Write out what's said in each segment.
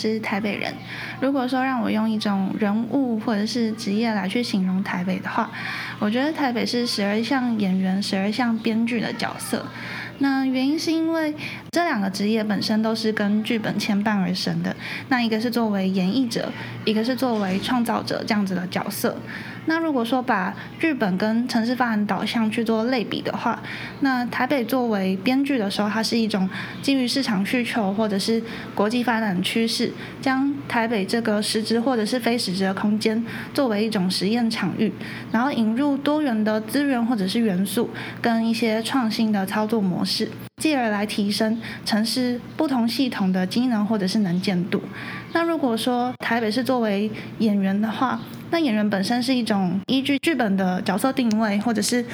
是台北人。如果说让我用一种人物或者是职业来去形容台北的话，我觉得台北是时而像演员，时而像编剧的角色。那原因是因为这两个职业本身都是跟剧本牵绊而生的。那一个是作为演绎者，一个是作为创造者这样子的角色。那如果说把剧本跟城市发展导向去做类比的话，那台北作为编剧的时候，它是一种基于市场需求或者是国际发展趋势，将台北这个实质或者是非实质的空间作为一种实验场域，然后引入多元的资源或者是元素跟一些创新的操作模式，继而来提升城市不同系统的机能或者是能见度。那如果说台北是作为演员的话，那演员本身是一种依据剧本的角色定位，或者是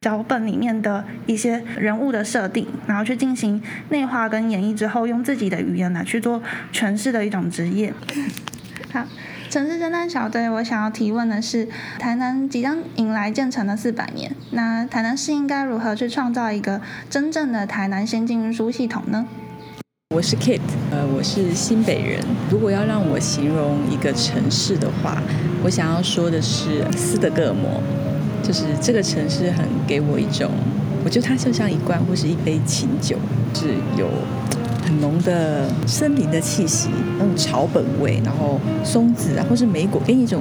脚本里面的一些人物的设定，然后去进行内化跟演绎之后，用自己的语言来去做诠释的一种职业。好，城市侦探小队，我想要提问的是：台南即将迎来建成的四百年，那台南市应该如何去创造一个真正的台南先进运输系统呢？我是 Kate，呃，我是新北人。如果要让我形容一个城市的话，我想要说的是斯德哥尔摩，就是这个城市很给我一种，我觉得它就像一罐或是一杯清酒，是有很浓的森林的气息，那种草本味，然后松子啊或是莓果，给你一种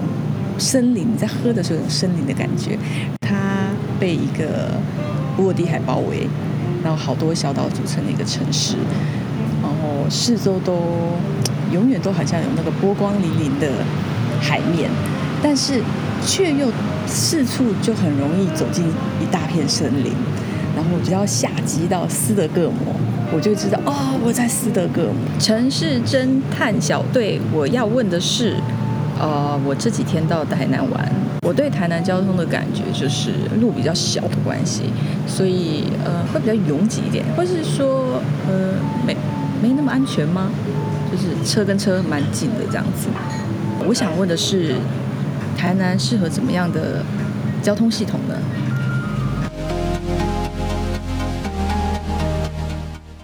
森林，你在喝的时候有森林的感觉。它被一个波罗的海包围，然后好多小岛组成的一个城市。四周都永远都好像有那个波光粼粼的海面，但是却又四处就很容易走进一大片森林。然后我只要下机到斯德哥尔摩，我就知道哦，我在斯德哥尔摩。城市侦探小队，我要问的是，呃，我这几天到台南玩，我对台南交通的感觉就是路比较小的关系，所以呃会比较拥挤一点，或是说呃没。没那么安全吗？就是车跟车蛮近的这样子。我想问的是，台南适合怎么样的交通系统呢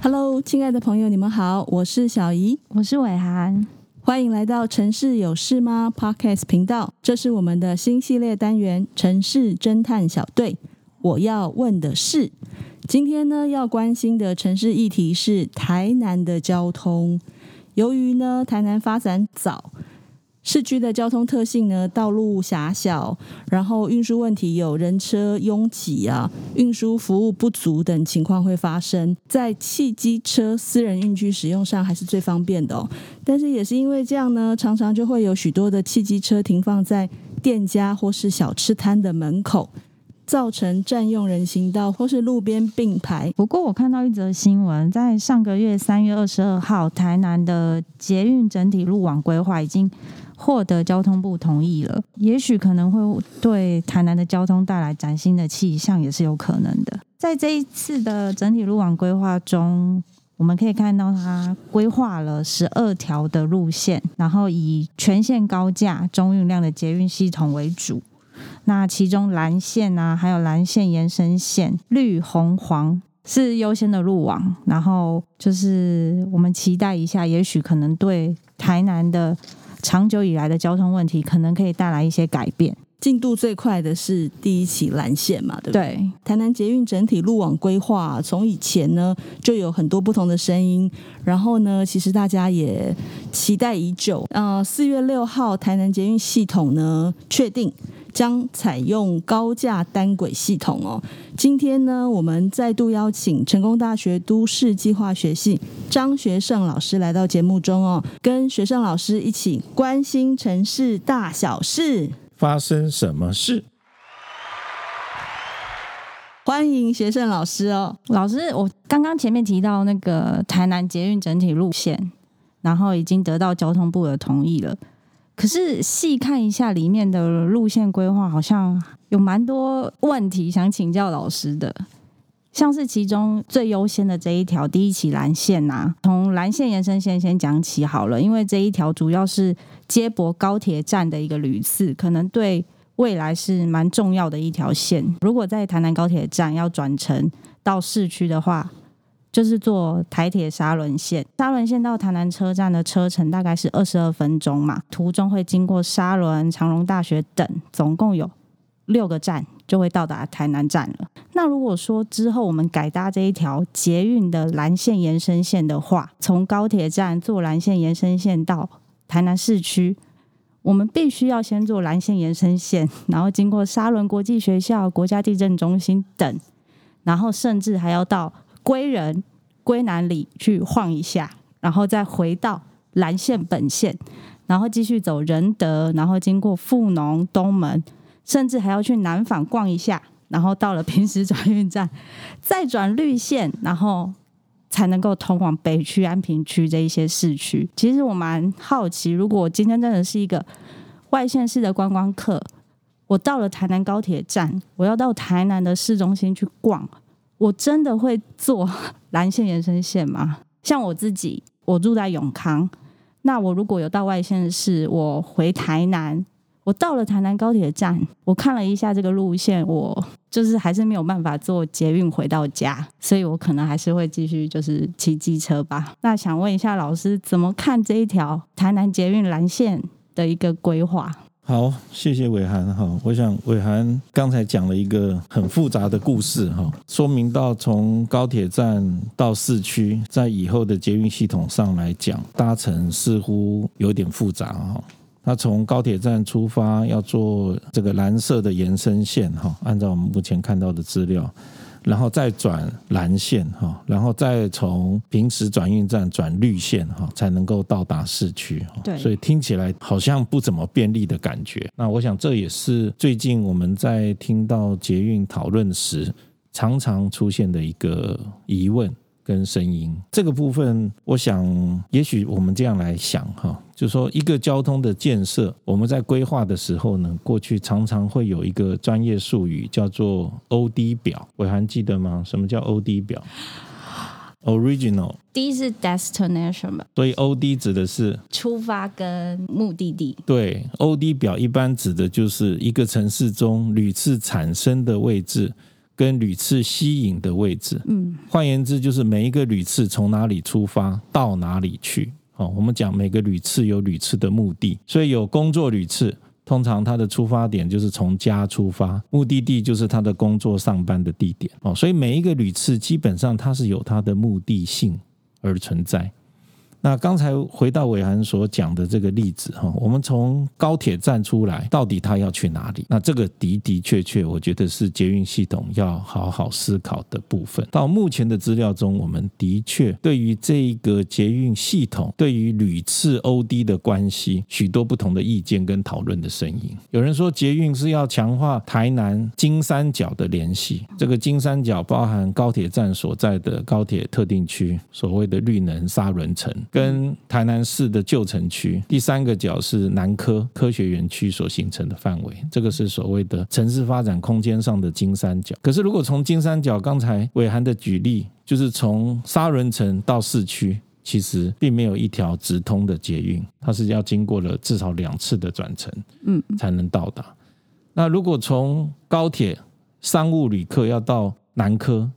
？Hello，亲爱的朋友，你们好，我是小怡，我是伟涵，欢迎来到城市有事吗 Podcast 频道。这是我们的新系列单元——城市侦探小队。我要问的是。今天呢，要关心的城市议题是台南的交通。由于呢，台南发展早，市区的交通特性呢，道路狭小，然后运输问题有人车拥挤啊，运输服务不足等情况会发生。在汽机车私人运具使用上，还是最方便的哦。但是也是因为这样呢，常常就会有许多的汽机车停放在店家或是小吃摊的门口。造成占用人行道或是路边并排。不过，我看到一则新闻，在上个月三月二十二号，台南的捷运整体路网规划已经获得交通部同意了。也许可能会对台南的交通带来崭新的气象，也是有可能的。在这一次的整体路网规划中，我们可以看到它规划了十二条的路线，然后以全线高架、中运量的捷运系统为主。那其中蓝线啊，还有蓝线延伸线，绿、红、黄是优先的路网。然后就是我们期待一下，也许可能对台南的长久以来的交通问题，可能可以带来一些改变。进度最快的是第一期蓝线嘛，对不对？对。台南捷运整体路网规划，从以前呢就有很多不同的声音，然后呢，其实大家也期待已久。呃，四月六号，台南捷运系统呢确定。将采用高架单轨系统哦。今天呢，我们再度邀请成功大学都市计划学系张学胜老师来到节目中哦，跟学胜老师一起关心城市大小事。发生什么事？欢迎学胜老师哦，老师，我刚刚前面提到那个台南捷运整体路线，然后已经得到交通部的同意了。可是细看一下里面的路线规划，好像有蛮多问题想请教老师的。像是其中最优先的这一条第一期蓝线呐、从蓝线延伸线先讲起好了，因为这一条主要是接驳高铁站的一个旅次，可能对未来是蛮重要的一条线。如果在台南高铁站要转乘到市区的话，就是坐台铁沙仑线，沙仑线到台南车站的车程大概是二十二分钟嘛，途中会经过沙仑、长荣大学等，总共有六个站就会到达台南站了。那如果说之后我们改搭这一条捷运的蓝线延伸线的话，从高铁站坐蓝线延伸线到台南市区，我们必须要先坐蓝线延伸线，然后经过沙仑国际学校、国家地震中心等，然后甚至还要到归仁、归南里去晃一下，然后再回到蓝线本线，然后继续走仁德，然后经过富农、东门，甚至还要去南纺逛一下，然后到了平石转运站，再转绿线，然后才能够通往北区、安平区这一些市区。其实我蛮好奇，如果我今天真的是一个外县市的观光客，我到了台南高铁站，我要到台南的市中心去逛。我真的会坐 蓝线延伸线吗？像我自己，我住在永康，那我如果有到外县市，我回台南，我到了台南高铁站，我看了一下这个路线，我就是还是没有办法坐捷运回到家，所以我可能还是会继续就是骑机车吧。那想问一下老师，怎么看这一条台南捷运蓝线的一个规划？好，谢谢伟涵哈。我想伟涵刚才讲了一个很复杂的故事哈，说明到从高铁站到市区，在以后的捷运系统上来讲，搭乘似乎有点复杂哈。那从高铁站出发，要做这个蓝色的延伸线哈，按照我们目前看到的资料。然后再转蓝线哈，然后再从平时转运站转绿线哈，才能够到达市区。对，所以听起来好像不怎么便利的感觉。那我想这也是最近我们在听到捷运讨论时常常出现的一个疑问。跟声音这个部分，我想也许我们这样来想哈，就是说一个交通的建设，我们在规划的时候呢，过去常常会有一个专业术语叫做 OD 表，伟涵记得吗？什么叫 OD 表？Original，D 是 destination 吧？所以 OD 指的是出发跟目的地。对，OD 表一般指的就是一个城市中屡次产生的位置。跟屡次吸引的位置，嗯，换言之就是每一个屡次从哪里出发到哪里去。哦，我们讲每个屡次有屡次的目的，所以有工作屡次，通常它的出发点就是从家出发，目的地就是他的工作上班的地点。哦，所以每一个屡次基本上它是有它的目的性而存在。那刚才回到伟涵所讲的这个例子哈，我们从高铁站出来，到底他要去哪里？那这个的的确确，我觉得是捷运系统要好好思考的部分。到目前的资料中，我们的确对于这一个捷运系统对于屡次 OD 的关系，许多不同的意见跟讨论的声音。有人说捷运是要强化台南金三角的联系，这个金三角包含高铁站所在的高铁特定区，所谓的绿能沙仑城。跟台南市的旧城区，第三个角是南科科学园区所形成的范围，这个是所谓的城市发展空间上的金三角。可是，如果从金三角，刚才伟涵的举例，就是从沙仑城到市区，其实并没有一条直通的捷运，它是要经过了至少两次的转乘，嗯，才能到达。那如果从高铁商务旅客要到南科，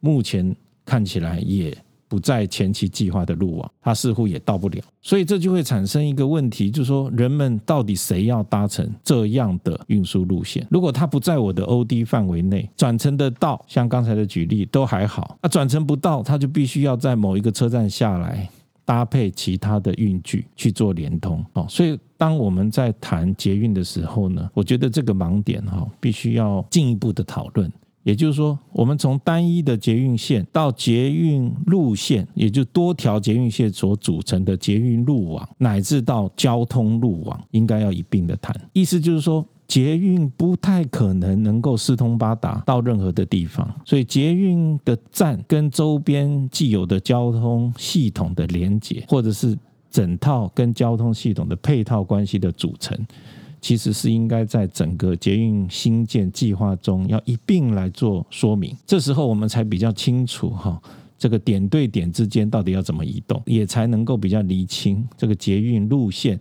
目前看起来也。不在前期计划的路网，它似乎也到不了，所以这就会产生一个问题，就是说人们到底谁要搭乘这样的运输路线？如果它不在我的 OD 范围内，转乘得到，像刚才的举例都还好，那转乘不到，它就必须要在某一个车站下来，搭配其他的运具去做连通。哦，所以当我们在谈捷运的时候呢，我觉得这个盲点哈，必须要进一步的讨论。也就是说，我们从单一的捷运线到捷运路线，也就多条捷运线所组成的捷运路网，乃至到交通路网，应该要一并的谈。意思就是说，捷运不太可能能够四通八达到任何的地方，所以捷运的站跟周边既有的交通系统的连接，或者是整套跟交通系统的配套关系的组成。其实是应该在整个捷运新建计划中要一并来做说明，这时候我们才比较清楚哈，这个点对点之间到底要怎么移动，也才能够比较厘清这个捷运路线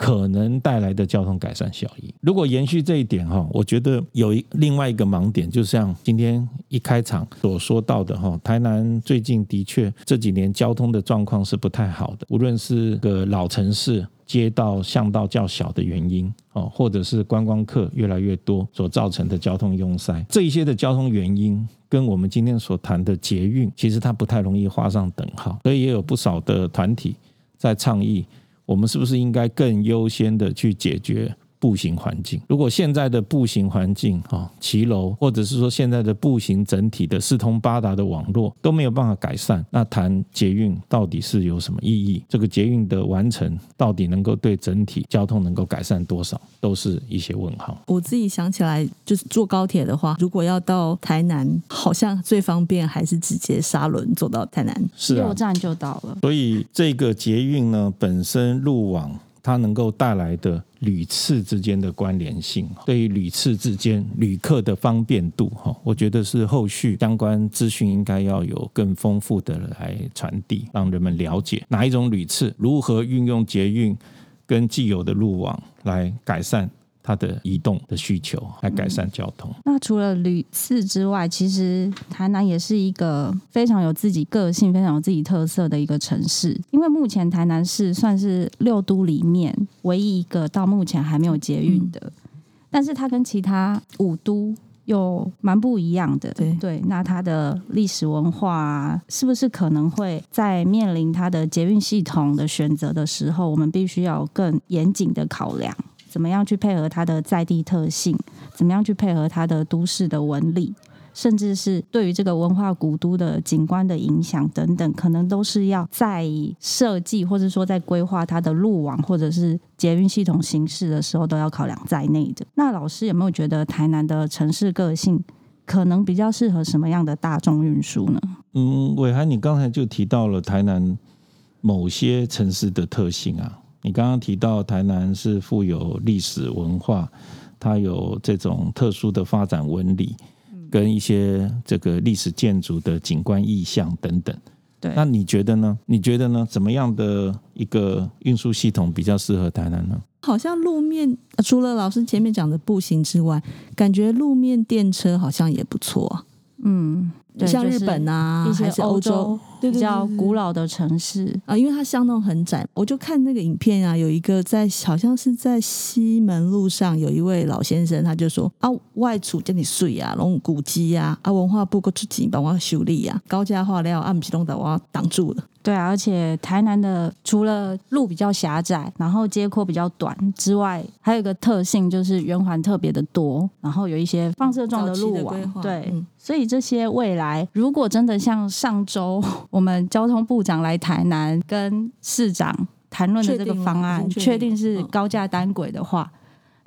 可能带来的交通改善效益。如果延续这一点哈，我觉得有一另外一个盲点，就像今天一开场所说到的哈，台南最近的确这几年交通的状况是不太好的，无论是个老城市。街道巷道较小的原因，哦，或者是观光客越来越多所造成的交通拥塞，这一些的交通原因，跟我们今天所谈的捷运，其实它不太容易画上等号，所以也有不少的团体在倡议，我们是不是应该更优先的去解决。步行环境，如果现在的步行环境啊，骑楼或者是说现在的步行整体的四通八达的网络都没有办法改善，那谈捷运到底是有什么意义？这个捷运的完成到底能够对整体交通能够改善多少，都是一些问号。我自己想起来，就是坐高铁的话，如果要到台南，好像最方便还是直接沙仑坐到台南，是啊，六站就到了。所以这个捷运呢，本身路网。它能够带来的旅次之间的关联性，对于旅次之间旅客的方便度，哈，我觉得是后续相关资讯应该要有更丰富的来传递，让人们了解哪一种旅次如何运用捷运跟既有的路网来改善。它的移动的需求来改善交通。嗯。那除了旅次之外，其实台南也是一个非常有自己个性、非常有自己特色的一个城市。因为目前台南市算是六都里面唯一一个到目前还没有捷运的，嗯、但是它跟其他五都有蛮不一样的。对对，那它的历史文化是不是可能会在面临它的捷运系统的选择的时候，我们必须要更严谨的考量？怎么样去配合它的在地特性？怎么样去配合它的都市的纹理？甚至是对于这个文化古都的景观的影响等等，可能都是要在设计或者说在规划它的路网或者是捷运系统形式的时候，都要考量在内的。那老师有没有觉得台南的城市个性可能比较适合什么样的大众运输呢？嗯，伟涵，你刚才就提到了台南某些城市的特性啊。你刚刚提到台南是富有历史文化，它有这种特殊的发展纹理，跟一些这个历史建筑的景观意象等等。对，那你觉得呢？你觉得呢？怎么样的一个运输系统比较适合台南呢？好像路面除了老师前面讲的步行之外，感觉路面电车好像也不错。嗯。对像日本啊，一些欧洲，比较古老的城市啊，因为它巷弄很窄，我就看那个影片啊，有一个在好像是在西门路上，有一位老先生，他就说啊，外出叫你睡啊，龙古迹啊，啊文化部过出钱帮我修理啊，高价化料啊不起动的，我要挡住了。对啊，而且台南的除了路比较狭窄，然后街廓比较短之外，还有一个特性就是圆环特别的多，然后有一些放射状的路网。对，嗯、所以这些未来如果真的像上周我们交通部长来台南跟市长谈论的这个方案，确定，确定是高架单轨的话。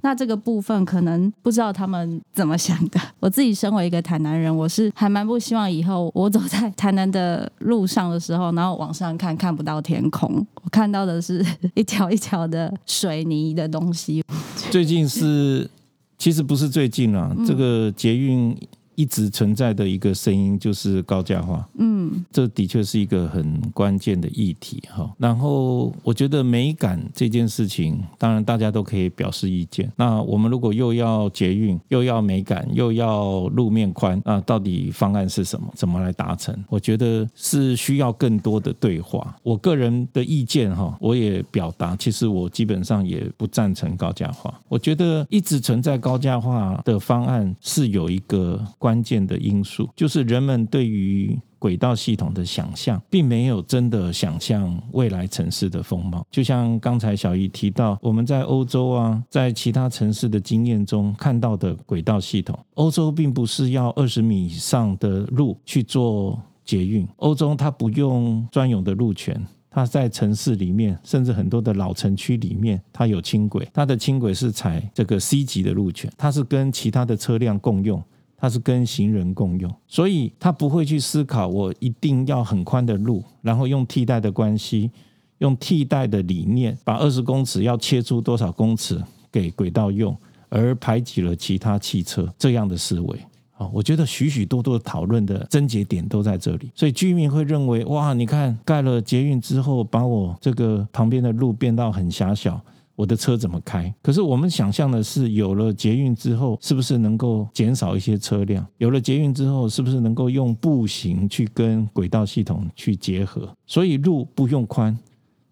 那这个部分可能不知道他们怎么想的。我自己身为一个台南人，我是还蛮不希望以后我走在台南的路上的时候，然后往上看看不到天空，我看到的是一条一条的水泥的东西。最近是，其实不是最近啊，这个捷运。一直存在的一个声音就是高价化，嗯，这的确是一个很关键的议题哈。然后我觉得美感这件事情，当然大家都可以表示意见。那我们如果又要捷运，又要美感，又要路面宽，那到底方案是什么？怎么来达成？我觉得是需要更多的对话。我个人的意见哈，我也表达，其实我基本上也不赞成高价化。我觉得一直存在高价化的方案是有一个。关键的因素就是人们对于轨道系统的想象，并没有真的想象未来城市的风貌。就像刚才小姨提到，我们在欧洲啊，在其他城市的经验中看到的轨道系统，欧洲并不是要二十米以上的路去做捷运，欧洲它不用专有的路权。它在城市里面，甚至很多的老城区里面，它有轻轨，它的轻轨是采这个 C 级的路权，它是跟其他的车辆共用。它是跟行人共用，所以他不会去思考我一定要很宽的路，然后用替代的关系，用替代的理念，把二十公尺要切出多少公尺给轨道用，而排挤了其他汽车这样的思维。啊，我觉得许许多多讨论的症结点都在这里，所以居民会认为，哇，你看盖了捷运之后，把我这个旁边的路变到很狭小。我的车怎么开？可是我们想象的是，有了捷运之后，是不是能够减少一些车辆？有了捷运之后，是不是能够用步行去跟轨道系统去结合？所以路不用宽，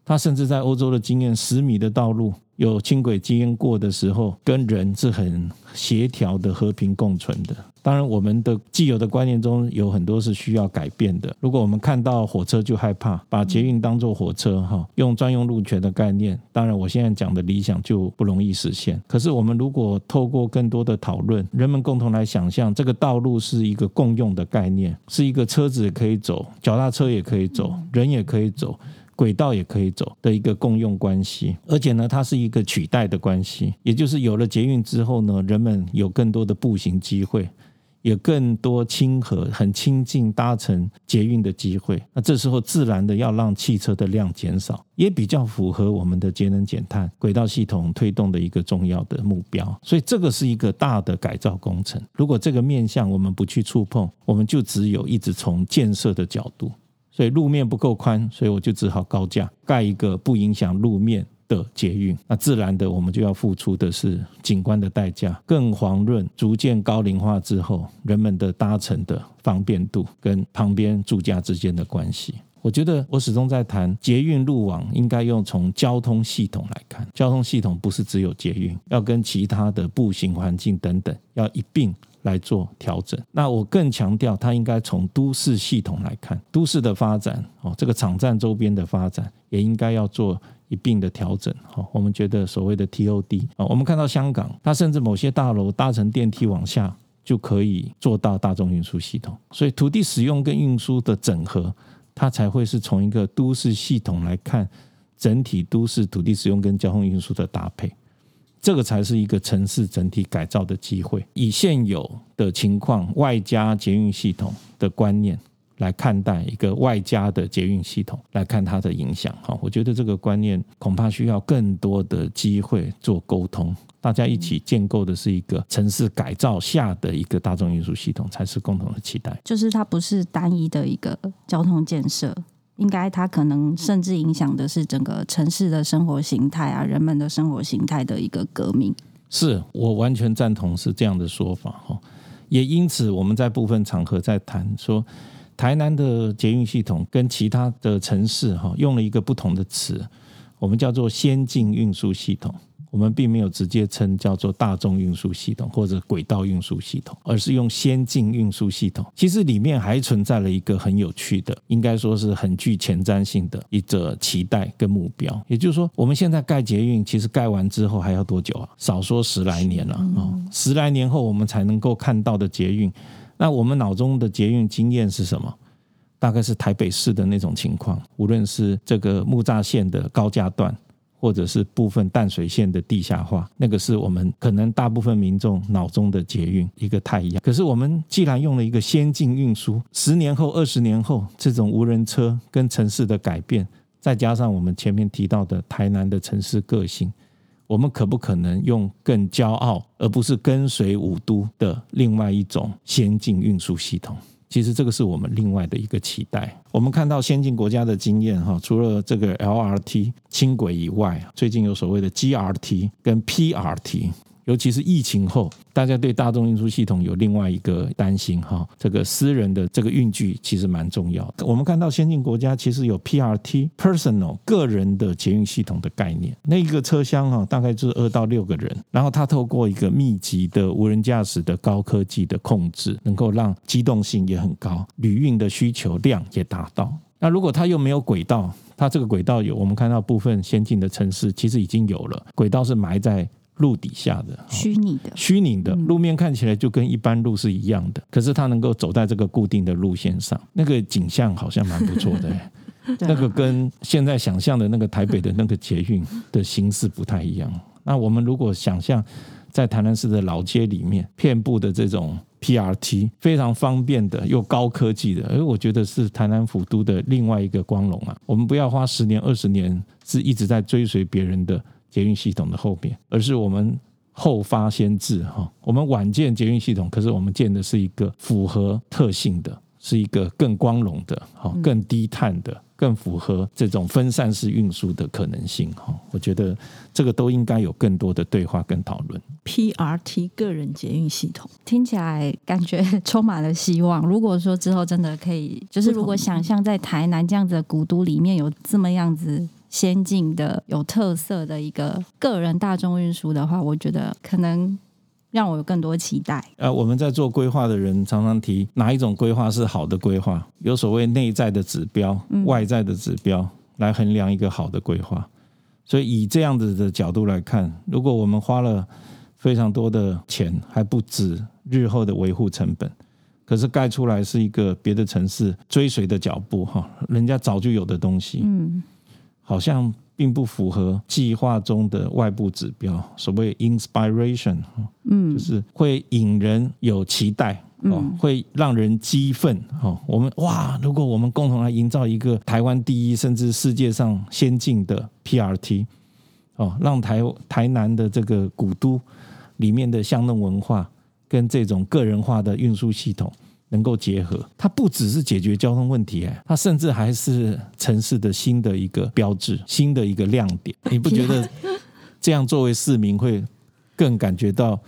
它甚至在欧洲的经验，十米的道路。有轻轨经验过的时候，跟人是很协调的、和平共存的。当然，我们的既有的观念中有很多是需要改变的。如果我们看到火车就害怕，把捷运当作火车哈，用专用路权的概念，当然我现在讲的理想就不容易实现。可是，我们如果透过更多的讨论，人们共同来想象，这个道路是一个共用的概念，是一个车子可以走，脚踏车也可以走，人也可以走。轨道也可以走的一个共用关系，而且呢，它是一个取代的关系，也就是有了捷运之后呢，人们有更多的步行机会，有更多亲和、很亲近搭乘捷运的机会。那这时候自然的要让汽车的量减少，也比较符合我们的节能减碳轨道系统推动的一个重要的目标。所以这个是一个大的改造工程。如果这个面向我们不去触碰，我们就只有一直从建设的角度。所以路面不够宽，所以我就只好高架盖一个不影响路面的捷运。那自然的，我们就要付出的是景观的代价，更遑论逐渐高龄化之后人们的搭乘的方便度跟旁边住家之间的关系。我觉得我始终在谈捷运路网，应该用从交通系统来看，交通系统不是只有捷运，要跟其他的步行环境等等要一并。来做调整。那我更强调，它应该从都市系统来看，都市的发展哦，这个场站周边的发展也应该要做一并的调整。好，我们觉得所谓的 TOD 啊，我们看到香港，它甚至某些大楼搭乘电梯往下就可以做到大众运输系统。所以土地使用跟运输的整合，它才会是从一个都市系统来看整体都市土地使用跟交通运输的搭配。这个才是一个城市整体改造的机会。以现有的情况，外加捷运系统的观念来看待一个外加的捷运系统，来看它的影响。哈，我觉得这个观念恐怕需要更多的机会做沟通，大家一起建构的是一个城市改造下的一个大众运输系统，才是共同的期待。就是它不是单一的一个交通建设。应该，它可能甚至影响的是整个城市的生活形态啊，人们的生活形态的一个革命。是我完全赞同是这样的说法哈，也因此我们在部分场合在谈说，台南的捷运系统跟其他的城市哈用了一个不同的词，我们叫做先进运输系统。我们并没有直接称叫做大众运输系统或者轨道运输系统，而是用先进运输系统。其实里面还存在了一个很有趣的，应该说是很具前瞻性的一个期待跟目标。也就是说，我们现在盖捷运，其实盖完之后还要多久啊？少说十来年了啊！十来年后我们才能够看到的捷运。那我们脑中的捷运经验是什么？大概是台北市的那种情况，无论是这个木栅线的高架段。或者是部分淡水线的地下化，那个是我们可能大部分民众脑中的捷运一个太一样。可是我们既然用了一个先进运输，十年后、二十年后，这种无人车跟城市的改变，再加上我们前面提到的台南的城市个性，我们可不可能用更骄傲，而不是跟随五都的另外一种先进运输系统？其实这个是我们另外的一个期待。我们看到先进国家的经验，哈，除了这个 LRT 轻轨以外，最近有所谓的 GRT 跟 PRT。尤其是疫情后，大家对大众运输系统有另外一个担心哈，这个私人的这个运具其实蛮重要的。我们看到先进国家其实有 PRT personal 个人的捷运系统的概念，那一个车厢哈大概就是二到六个人，然后它透过一个密集的无人驾驶的高科技的控制，能够让机动性也很高，旅运的需求量也达到。那如果它又没有轨道，它这个轨道有，我们看到部分先进的城市其实已经有了轨道是埋在。路底下的虚拟的虚拟的路面看起来就跟一般路是一样的，可是它能够走在这个固定的路线上，那个景象好像蛮不错的。那个跟现在想象的那个台北的那个捷运的形式不太一样。那我们如果想象在台南市的老街里面，遍布的这种 PRT 非常方便的又高科技的，而我觉得是台南府都的另外一个光荣啊。我们不要花十年二十年是一直在追随别人的。捷运系统的后面，而是我们后发先至哈。我们晚建捷运系统，可是我们建的是一个符合特性的，是一个更光荣的、哈更低碳的、更符合这种分散式运输的可能性哈。我觉得这个都应该有更多的对话跟讨论。PRT 个人捷运系统听起来感觉充满了希望。如果说之后真的可以，就是如果想象在台南这样子的古都里面有这么样子先进的、有特色的一个个人大众运输的话，我觉得可能。让我有更多期待。呃，我们在做规划的人常常提哪一种规划是好的规划？有所谓内在的指标、外在的指标来衡量一个好的规划。所以以这样子的角度来看，如果我们花了非常多的钱，还不止日后的维护成本，可是盖出来是一个别的城市追随的脚步哈，人家早就有的东西，嗯，好像。并不符合计划中的外部指标，所谓 inspiration，嗯，就是会引人有期待，哦，嗯、会让人激愤，哦，我们哇，如果我们共同来营造一个台湾第一，甚至世界上先进的 PRT，哦，让台台南的这个古都里面的巷弄文化跟这种个人化的运输系统。能够结合，它不只是解决交通问题，哎，它甚至还是城市的新的一个标志，新的一个亮点。你不觉得这样作为市民会更感觉到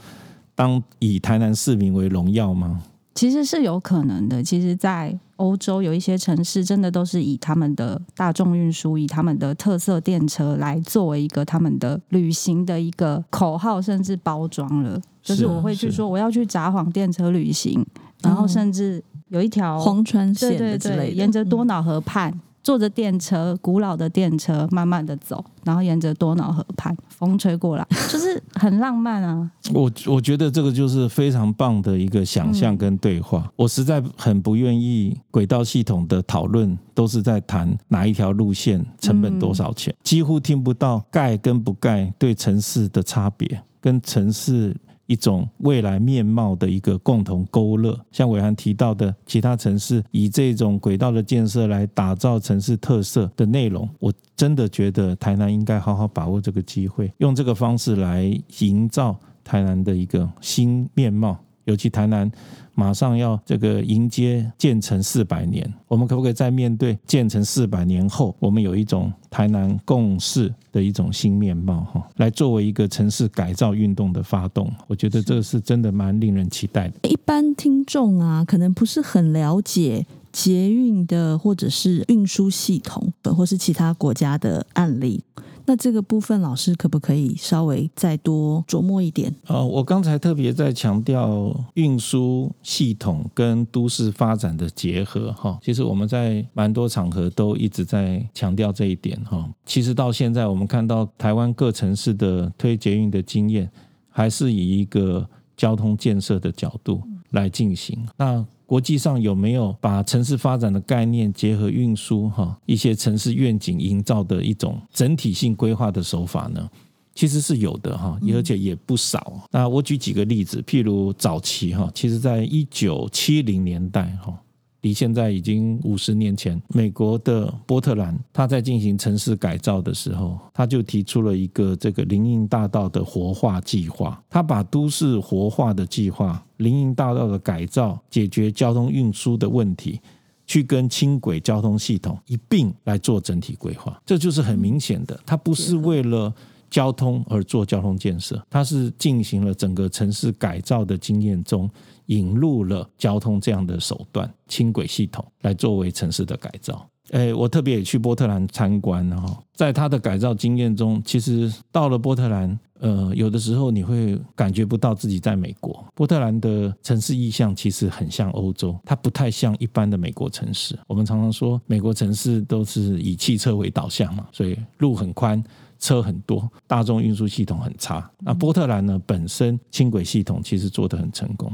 当以台南市民为荣耀吗？其实是有可能的。其实，在欧洲有一些城市，真的都是以他们的大众运输，以他们的特色电车来作为一个他们的旅行的一个口号，甚至包装了。就是我会去说，我要去札幌电车旅行。然后甚至有一条黄川线的之类的，对对对，沿着多瑙河畔，嗯、坐着电车，古老的电车，慢慢的走，然后沿着多瑙河畔，风吹过来，就是很浪漫啊。我我觉得这个就是非常棒的一个想象跟对话。嗯、我实在很不愿意轨道系统的讨论都是在谈哪一条路线成本多少钱，嗯、几乎听不到盖跟不盖对城市的差别，跟城市。一种未来面貌的一个共同勾勒，像伟涵提到的，其他城市以这种轨道的建设来打造城市特色的内容，我真的觉得台南应该好好把握这个机会，用这个方式来营造台南的一个新面貌，尤其台南。马上要这个迎接建成四百年，我们可不可以在面对建成四百年后，我们有一种台南共识的一种新面貌哈，来作为一个城市改造运动的发动？我觉得这个是真的蛮令人期待的。一般听众啊，可能不是很了解捷运的或者是运输系统，或是其他国家的案例。那这个部分，老师可不可以稍微再多琢磨一点？哦，我刚才特别在强调运输系统跟都市发展的结合哈。其实我们在蛮多场合都一直在强调这一点哈。其实到现在，我们看到台湾各城市的推捷运的经验，还是以一个交通建设的角度来进行。那国际上有没有把城市发展的概念结合运输哈一些城市愿景营造的一种整体性规划的手法呢？其实是有的哈，而且也不少。那我举几个例子，譬如早期哈，其实在一九七零年代哈。离现在已经五十年前，美国的波特兰，他在进行城市改造的时候，他就提出了一个这个林荫大道的活化计划。他把都市活化的计划、林荫大道的改造、解决交通运输的问题，去跟轻轨交通系统一并来做整体规划。这就是很明显的，他不是为了交通而做交通建设，他是进行了整个城市改造的经验中。引入了交通这样的手段，轻轨系统来作为城市的改造。诶，我特别也去波特兰参观哈，在他的改造经验中，其实到了波特兰，呃，有的时候你会感觉不到自己在美国。波特兰的城市意象其实很像欧洲，它不太像一般的美国城市。我们常常说美国城市都是以汽车为导向嘛，所以路很宽，车很多，大众运输系统很差。那波特兰呢，本身轻轨系统其实做得很成功。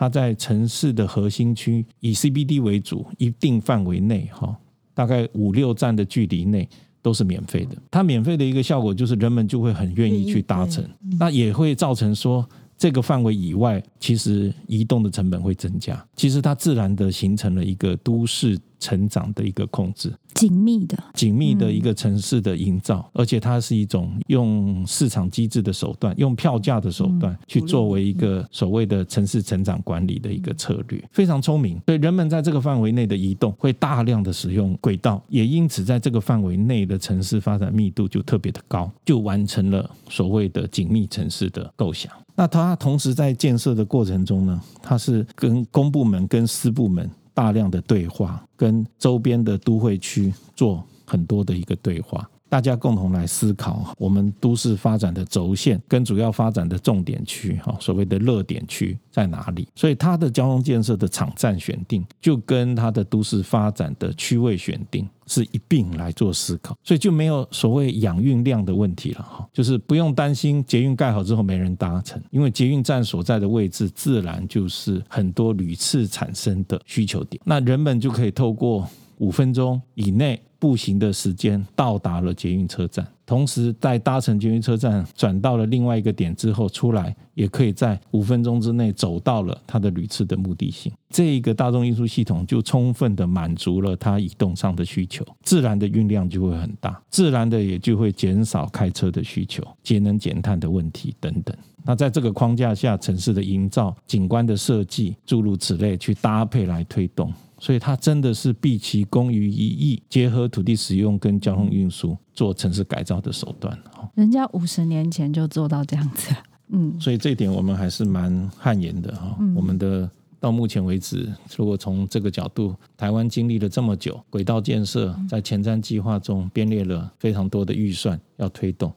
它在城市的核心区，以 CBD 为主，一定范围内，哈，大概五六站的距离内都是免费的。它免费的一个效果就是人们就会很愿意去搭乘，那也会造成说这个范围以外，其实移动的成本会增加。其实它自然的形成了一个都市成长的一个控制，紧密的、紧密的一个城市的营造，嗯、而且它是一种用市场机制的手段，用票价的手段去作为一个所谓的城市成长管理的一个策略，非常聪明。所以人们在这个范围内的移动，会大量的使用轨道，也因此在这个范围内的城市发展密度就特别的高，就完成了所谓的紧密城市的构想。那它同时在建设的过程中呢，它是跟公部门、跟私部门大量的对话，跟周边的都会区做很多的一个对话。大家共同来思考，我们都市发展的轴线跟主要发展的重点区，哈，所谓的热点区在哪里？所以它的交通建设的场站选定，就跟它的都市发展的区位选定是一并来做思考，所以就没有所谓养运量的问题了，哈，就是不用担心捷运盖好之后没人搭乘，因为捷运站所在的位置自然就是很多屡次产生的需求点，那人们就可以透过五分钟以内。步行的时间到达了捷运车站，同时在搭乘捷运车站转到了另外一个点之后出来，也可以在五分钟之内走到了他的旅次的目的性。这一个大众运输系统就充分的满足了他移动上的需求，自然的运量就会很大，自然的也就会减少开车的需求、节能减碳的问题等等。那在这个框架下，城市的营造、景观的设计，诸如此类去搭配来推动。所以它真的是毕其功于一役，结合土地使用跟交通运输做城市改造的手段。人家五十年前就做到这样子，嗯，所以这一点我们还是蛮汗颜的哈。我们的到目前为止，如果从这个角度，台湾经历了这么久，轨道建设在前瞻计划中编列了非常多的预算要推动，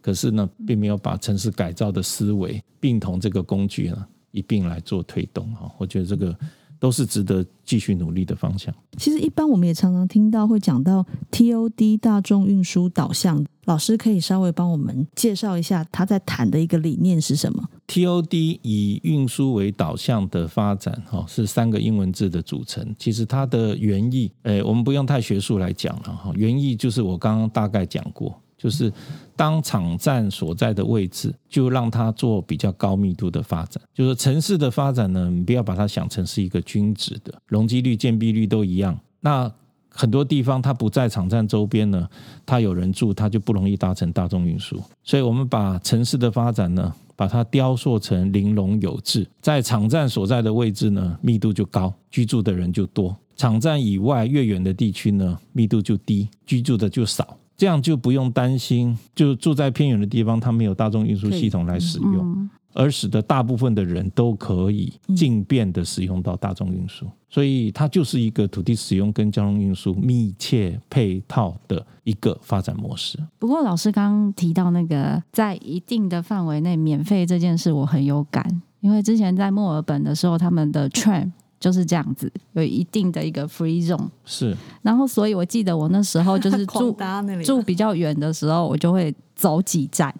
可是呢，并没有把城市改造的思维并同这个工具呢一并来做推动哈。我觉得这个。都是值得继续努力的方向。其实，一般我们也常常听到会讲到 TOD 大众运输导向，老师可以稍微帮我们介绍一下他在谈的一个理念是什么？TOD 以运输为导向的发展，哈，是三个英文字的组成。其实它的原意，诶，我们不用太学术来讲了，哈，原意就是我刚刚大概讲过。就是当场站所在的位置，就让它做比较高密度的发展。就是城市的发展呢，你不要把它想成是一个均值的，容积率、建蔽率都一样。那很多地方它不在场站周边呢，它有人住，它就不容易搭乘大众运输。所以我们把城市的发展呢，把它雕塑成玲珑有致，在场站所在的位置呢，密度就高，居住的人就多；场站以外越远的地区呢，密度就低，居住的就少。这样就不用担心，就住在偏远的地方，它没有大众运输系统来使用，而使得大部分的人都可以尽便的使用到大众运输，所以它就是一个土地使用跟交通运输密切配套的一个发展模式。不过老师刚刚提到那个在一定的范围内免费这件事，我很有感，因为之前在墨尔本的时候，他们的 tram 就是这样子，有一定的一个 free zone。是，然后所以我记得我那时候就是 住住比较远的时候，我就会走几站，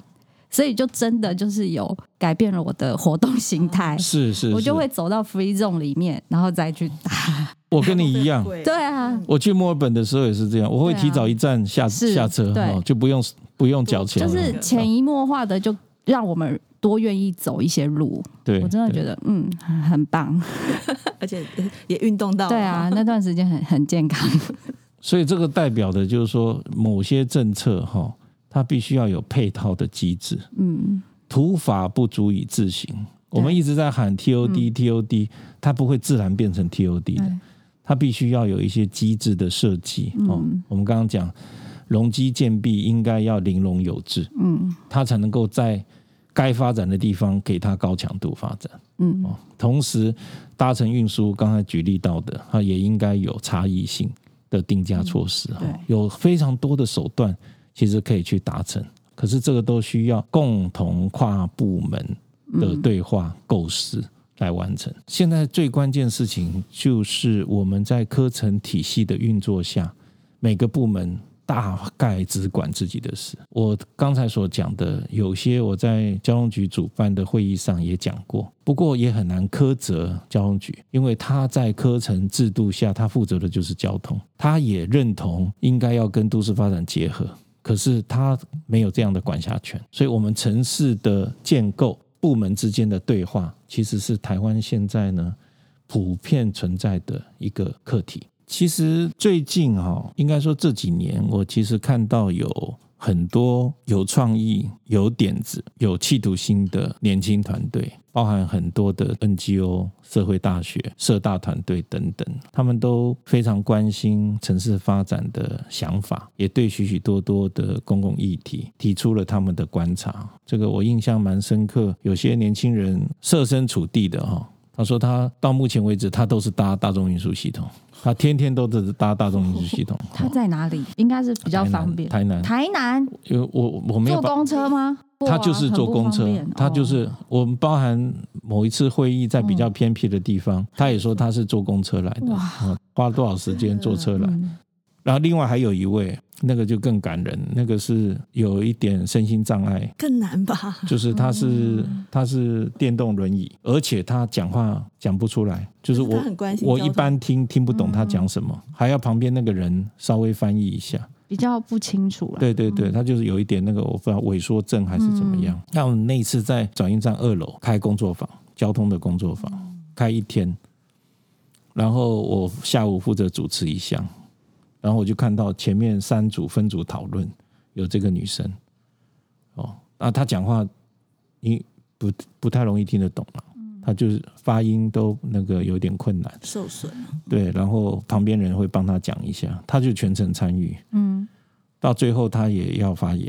所以就真的就是有改变了我的活动形态。是是，是，我就会走到 free zone 里面，然后再去搭。我跟你一样，对。啊，我去墨尔本的时候也是这样，我会提早一站下、啊、下车，对，就不用不用缴钱，就是潜移默化的就让我们。多愿意走一些路，对，我真的觉得嗯很棒，而且也运动到，对啊，那段时间很很健康。所以这个代表的就是说，某些政策哈，它必须要有配套的机制。嗯，土法不足以自行。我们一直在喊 TOD TOD，它不会自然变成 TOD 的，它必须要有一些机制的设计。哦，我们刚刚讲容积建蔽应该要玲珑有致，嗯，它才能够在。该发展的地方给它高强度发展，嗯，同时搭乘运输刚才举例到的，它也应该有差异性的定价措施，哈，有非常多的手段其实可以去达成，可是这个都需要共同跨部门的对话构思来完成。现在最关键事情就是我们在科层体系的运作下，每个部门。大概只管自己的事。我刚才所讲的，有些我在交通局主办的会议上也讲过，不过也很难苛责交通局，因为他在科层制度下，他负责的就是交通，他也认同应该要跟都市发展结合，可是他没有这样的管辖权，所以我们城市的建构、部门之间的对话，其实是台湾现在呢普遍存在的一个课题。其实最近哈，应该说这几年，我其实看到有很多有创意、有点子、有企图心的年轻团队。包含很多的 NGO、社会大学、社大团队等等，他们都非常关心城市发展的想法，也对许许多多的公共议题提出了他们的观察。这个我印象蛮深刻。有些年轻人设身处地的哈，他说他到目前为止他都是搭大众运输系统，他天天都是搭大众运输系统。他在哪里？应该是比较方便。台南。台南。因为我我没有坐公车吗？他就是坐公车，他就是我们包含某一次会议在比较偏僻的地方，他也说他是坐公车来的，花了多少时间坐车来。然后另外还有一位，那个就更感人，那个是有一点身心障碍，更难吧？就是他是他是电动轮椅，而且他讲话讲不出来，就是我我一般听听不懂他讲什么，还要旁边那个人稍微翻译一下。比较不清楚了。对对对，他就是有一点那个，我不知道萎缩症还是怎么样。嗯、那我们那一次在转运站二楼开工作坊，交通的工作坊，开一天，然后我下午负责主持一项，然后我就看到前面三组分组讨论，有这个女生，哦，那，她讲话你不不太容易听得懂了。她就是发音都那个有点困难，受损。对，然后旁边人会帮她讲一下，她就全程参与。嗯，到最后她也要发言，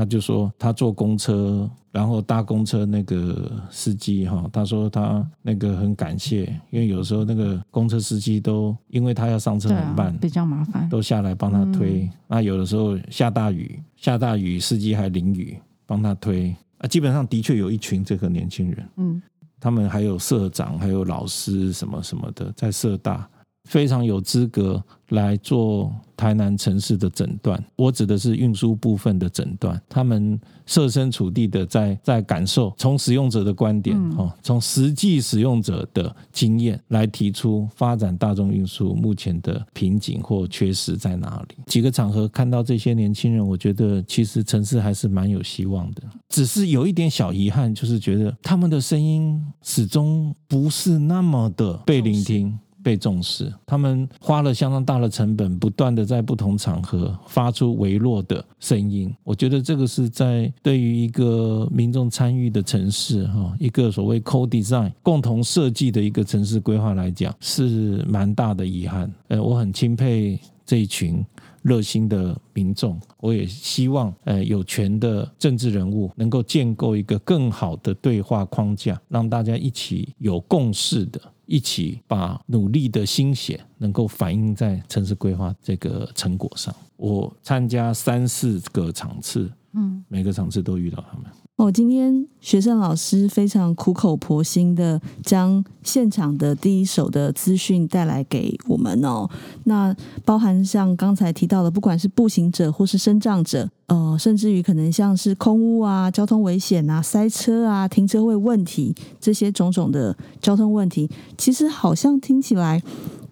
他就说他坐公车，然后搭公车那个司机哈，他说他那个很感谢，因为有时候那个公车司机都因为他要上车很慢，比较麻烦，都下来帮他推。那有的时候下大雨，下大雨司机还淋雨帮他推啊，基本上的确有一群这个年轻人。嗯。他们还有社长，还有老师什么什么的，在社大非常有资格来做台南城市的诊断。我指的是运输部分的诊断。他们设身处地的在在感受，从使用者的观点，哈，从实际使用者的经验来提出发展大众运输目前的瓶颈或缺失在哪里。几个场合看到这些年轻人，我觉得其实城市还是蛮有希望的。只是有一点小遗憾，就是觉得他们的声音始终不是那么的被聆听、被重视。他们花了相当大的成本，不断的在不同场合发出微弱的声音。我觉得这个是在对于一个民众参与的城市，哈，一个所谓 co-design 共同设计的一个城市规划来讲，是蛮大的遗憾。呃，我很钦佩这一群。热心的民众，我也希望，呃，有权的政治人物能够建构一个更好的对话框架，让大家一起有共识的，一起把努力的心血能够反映在城市规划这个成果上。我参加三四个场次，嗯，每个场次都遇到他们。哦，今天学生老师非常苦口婆心的将现场的第一手的资讯带来给我们哦。那包含像刚才提到的，不管是步行者或是身障者，呃，甚至于可能像是空屋啊、交通危险啊、塞车啊、停车位问题这些种种的交通问题，其实好像听起来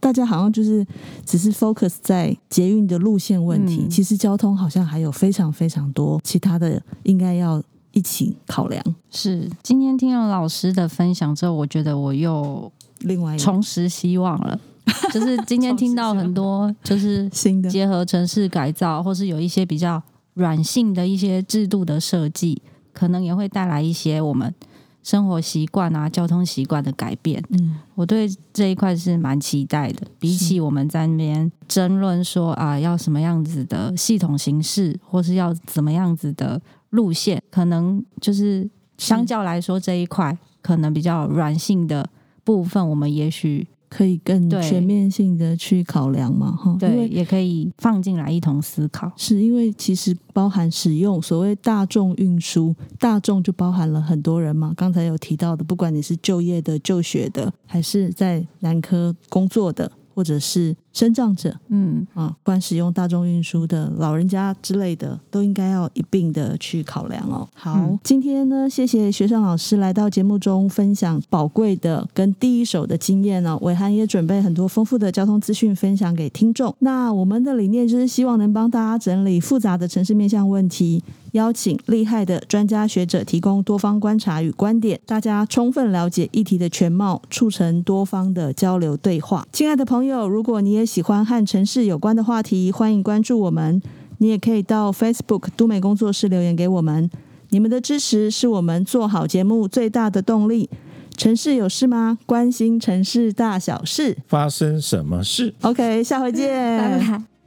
大家好像就是只是 focus 在捷运的路线问题，嗯、其实交通好像还有非常非常多其他的应该要。一起考量。是，今天听了老师的分享之后，我觉得我又另外重拾希望了。就是今天听到很多，就是新的结合城市改造，或是有一些比较软性的一些制度的设计，可能也会带来一些我们生活习惯啊、交通习惯的改变。嗯，我对这一块是蛮期待的。比起我们在那边争论说啊，要什么样子的系统形式，或是要怎么样子的。路线可能就是相较来说这一块可能比较软性的部分，我们也许可以更全面性的去考量嘛，哈，对，也可以放进来一同思考。是因为其实包含使用所谓大众运输，大众就包含了很多人嘛。刚才有提到的，不管你是就业的、就学的，还是在南科工作的，或者是。身障者，嗯啊，不管使用大众运输的老人家之类的，都应该要一并的去考量哦。好，嗯、今天呢，谢谢学生老师来到节目中分享宝贵的跟第一手的经验哦。伟涵也准备很多丰富的交通资讯分享给听众。那我们的理念就是希望能帮大家整理复杂的城市面向问题，邀请厉害的专家学者提供多方观察与观点，大家充分了解议题的全貌，促成多方的交流对话。亲爱的朋友，如果你也喜欢和城市有关的话题，欢迎关注我们。你也可以到 Facebook 都美工作室留言给我们。你们的支持是我们做好节目最大的动力。城市有事吗？关心城市大小事，发生什么事？OK，下回见，拜拜。